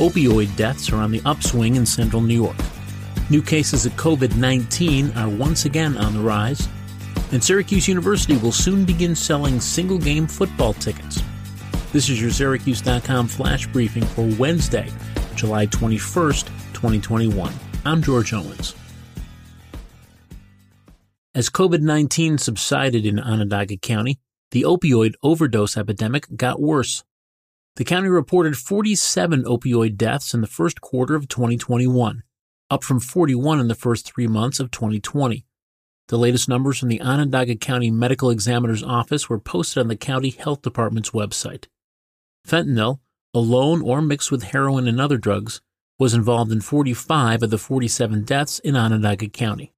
Opioid deaths are on the upswing in central New York. New cases of COVID 19 are once again on the rise. And Syracuse University will soon begin selling single game football tickets. This is your Syracuse.com flash briefing for Wednesday, July 21st, 2021. I'm George Owens. As COVID 19 subsided in Onondaga County, the opioid overdose epidemic got worse. The county reported 47 opioid deaths in the first quarter of 2021, up from 41 in the first three months of 2020. The latest numbers from the Onondaga County Medical Examiner's Office were posted on the County Health Department's website. Fentanyl, alone or mixed with heroin and other drugs, was involved in 45 of the 47 deaths in Onondaga County.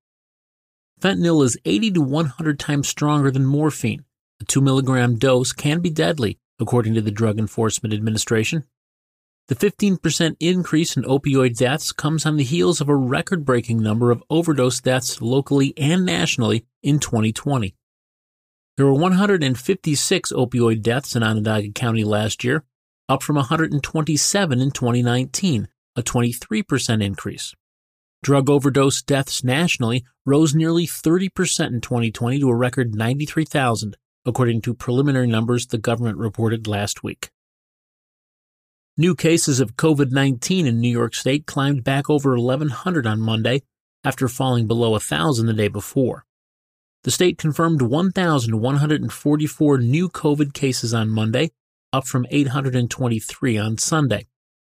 Fentanyl is 80 to 100 times stronger than morphine. A 2 milligram dose can be deadly according to the Drug Enforcement Administration. The 15% increase in opioid deaths comes on the heels of a record breaking number of overdose deaths locally and nationally in 2020. There were 156 opioid deaths in Onondaga County last year, up from 127 in 2019, a 23% increase. Drug overdose deaths nationally rose nearly 30% in 2020 to a record 93,000, according to preliminary numbers the government reported last week. New cases of COVID 19 in New York State climbed back over 1,100 on Monday after falling below 1,000 the day before. The state confirmed 1,144 new COVID cases on Monday, up from 823 on Sunday.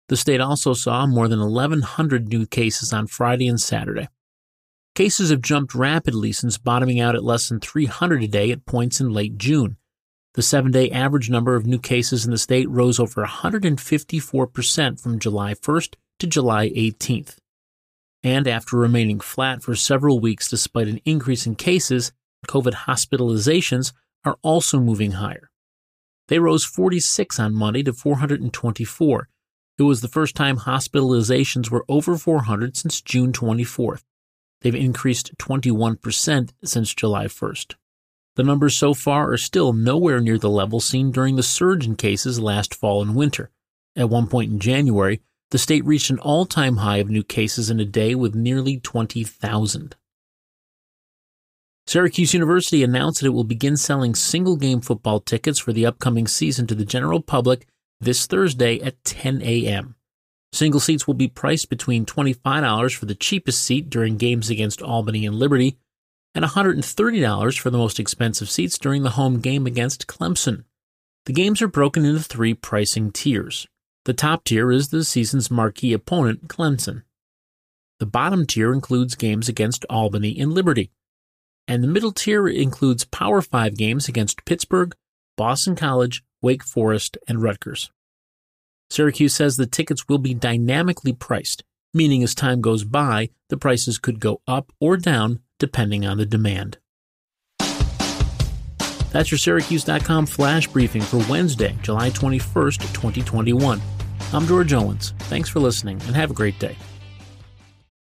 The state also saw more than 1,100 new cases on Friday and Saturday. Cases have jumped rapidly since bottoming out at less than 300 a day at points in late June. The seven day average number of new cases in the state rose over 154% from July 1st to July 18th. And after remaining flat for several weeks despite an increase in cases, COVID hospitalizations are also moving higher. They rose 46 on Monday to 424. It was the first time hospitalizations were over 400 since June 24th. They've increased 21% since July 1st. The numbers so far are still nowhere near the level seen during the surge in cases last fall and winter. At one point in January, the state reached an all time high of new cases in a day with nearly 20,000. Syracuse University announced that it will begin selling single game football tickets for the upcoming season to the general public this Thursday at 10 a.m. Single seats will be priced between $25 for the cheapest seat during games against Albany and Liberty and $130 for the most expensive seats during the home game against Clemson. The games are broken into three pricing tiers. The top tier is the season's marquee opponent, Clemson. The bottom tier includes games against Albany and Liberty. And the middle tier includes Power 5 games against Pittsburgh, Boston College, Wake Forest, and Rutgers. Syracuse says the tickets will be dynamically priced, meaning as time goes by, the prices could go up or down depending on the demand. That's your Syracuse.com flash briefing for Wednesday, July 21st, 2021. I'm George Owens. Thanks for listening and have a great day.